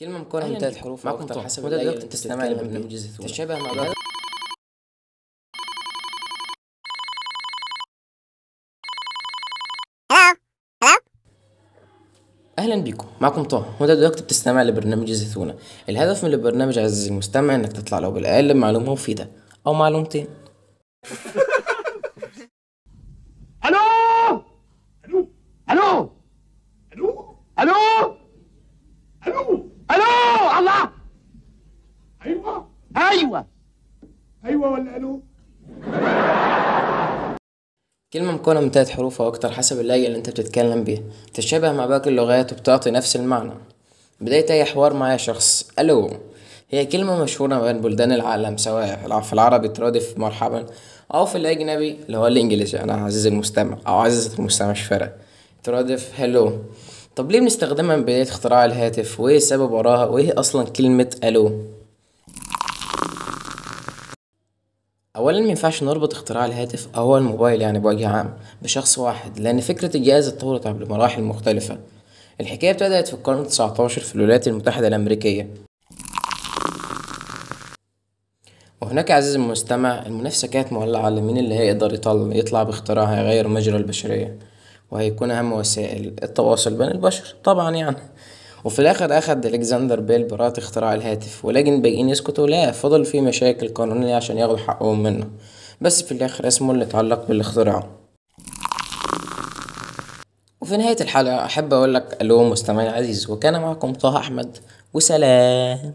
كلمة مكونة من ثلاث حروف أو أكتر حسب وده بتستمع بتتكلم لبرنامج. تشابه مع بعض أهلا بيكم. معكم طه. وده دلوقتي بتستمع لبرنامج الزيتونة الهدف من البرنامج عزيزي المستمع إنك تطلع لو بالأقل بمعلومة مفيدة أو معلومتين ألو ألو ألو ألو ألو ألو ألو الله أيوه أيوه أيوه ولا ألو؟ كلمة مكونة من ثلاث حروف أو أكتر حسب اللهجة اللي أنت بتتكلم بيها. تتشابه مع باقي اللغات وبتعطي نفس المعنى. بداية أي حوار مع شخص. ألو. هي كلمة مشهورة بين بلدان العالم سواء في العربي ترادف مرحبا أو في الأجنبي اللي هو الإنجليزي. أنا عزيزي المستمع أو عزيزة المستمع مش فارق. ترادف هلو طب ليه بنستخدمها من بداية اختراع الهاتف؟ وإيه السبب وراها؟ وإيه أصلا كلمة ألو؟ اولا ما ينفعش نربط اختراع الهاتف أو الموبايل يعني بوجه عام بشخص واحد لأن فكرة الجهاز اتطورت عبر مراحل مختلفة. الحكاية ابتدت في القرن 19 في الولايات المتحدة الأمريكية. وهناك عزيزي المستمع المنافسة كانت مولعة لمين اللي هيقدر يطلع يطلع باختراع هيغير مجرى البشرية؟ وهيكون أهم وسائل التواصل بين البشر طبعا يعني. وفي الآخر اخد ألكسندر بيل براءة اختراع الهاتف ولكن الباقيين يسكتوا لا فضل في مشاكل قانونية عشان ياخدوا حقهم منه. بس في الآخر اسمه اللي اتعلق بالاختراع. وفي نهاية الحلقة أحب أقول لك ألو مستمعي العزيز وكان معكم طه أحمد وسلام.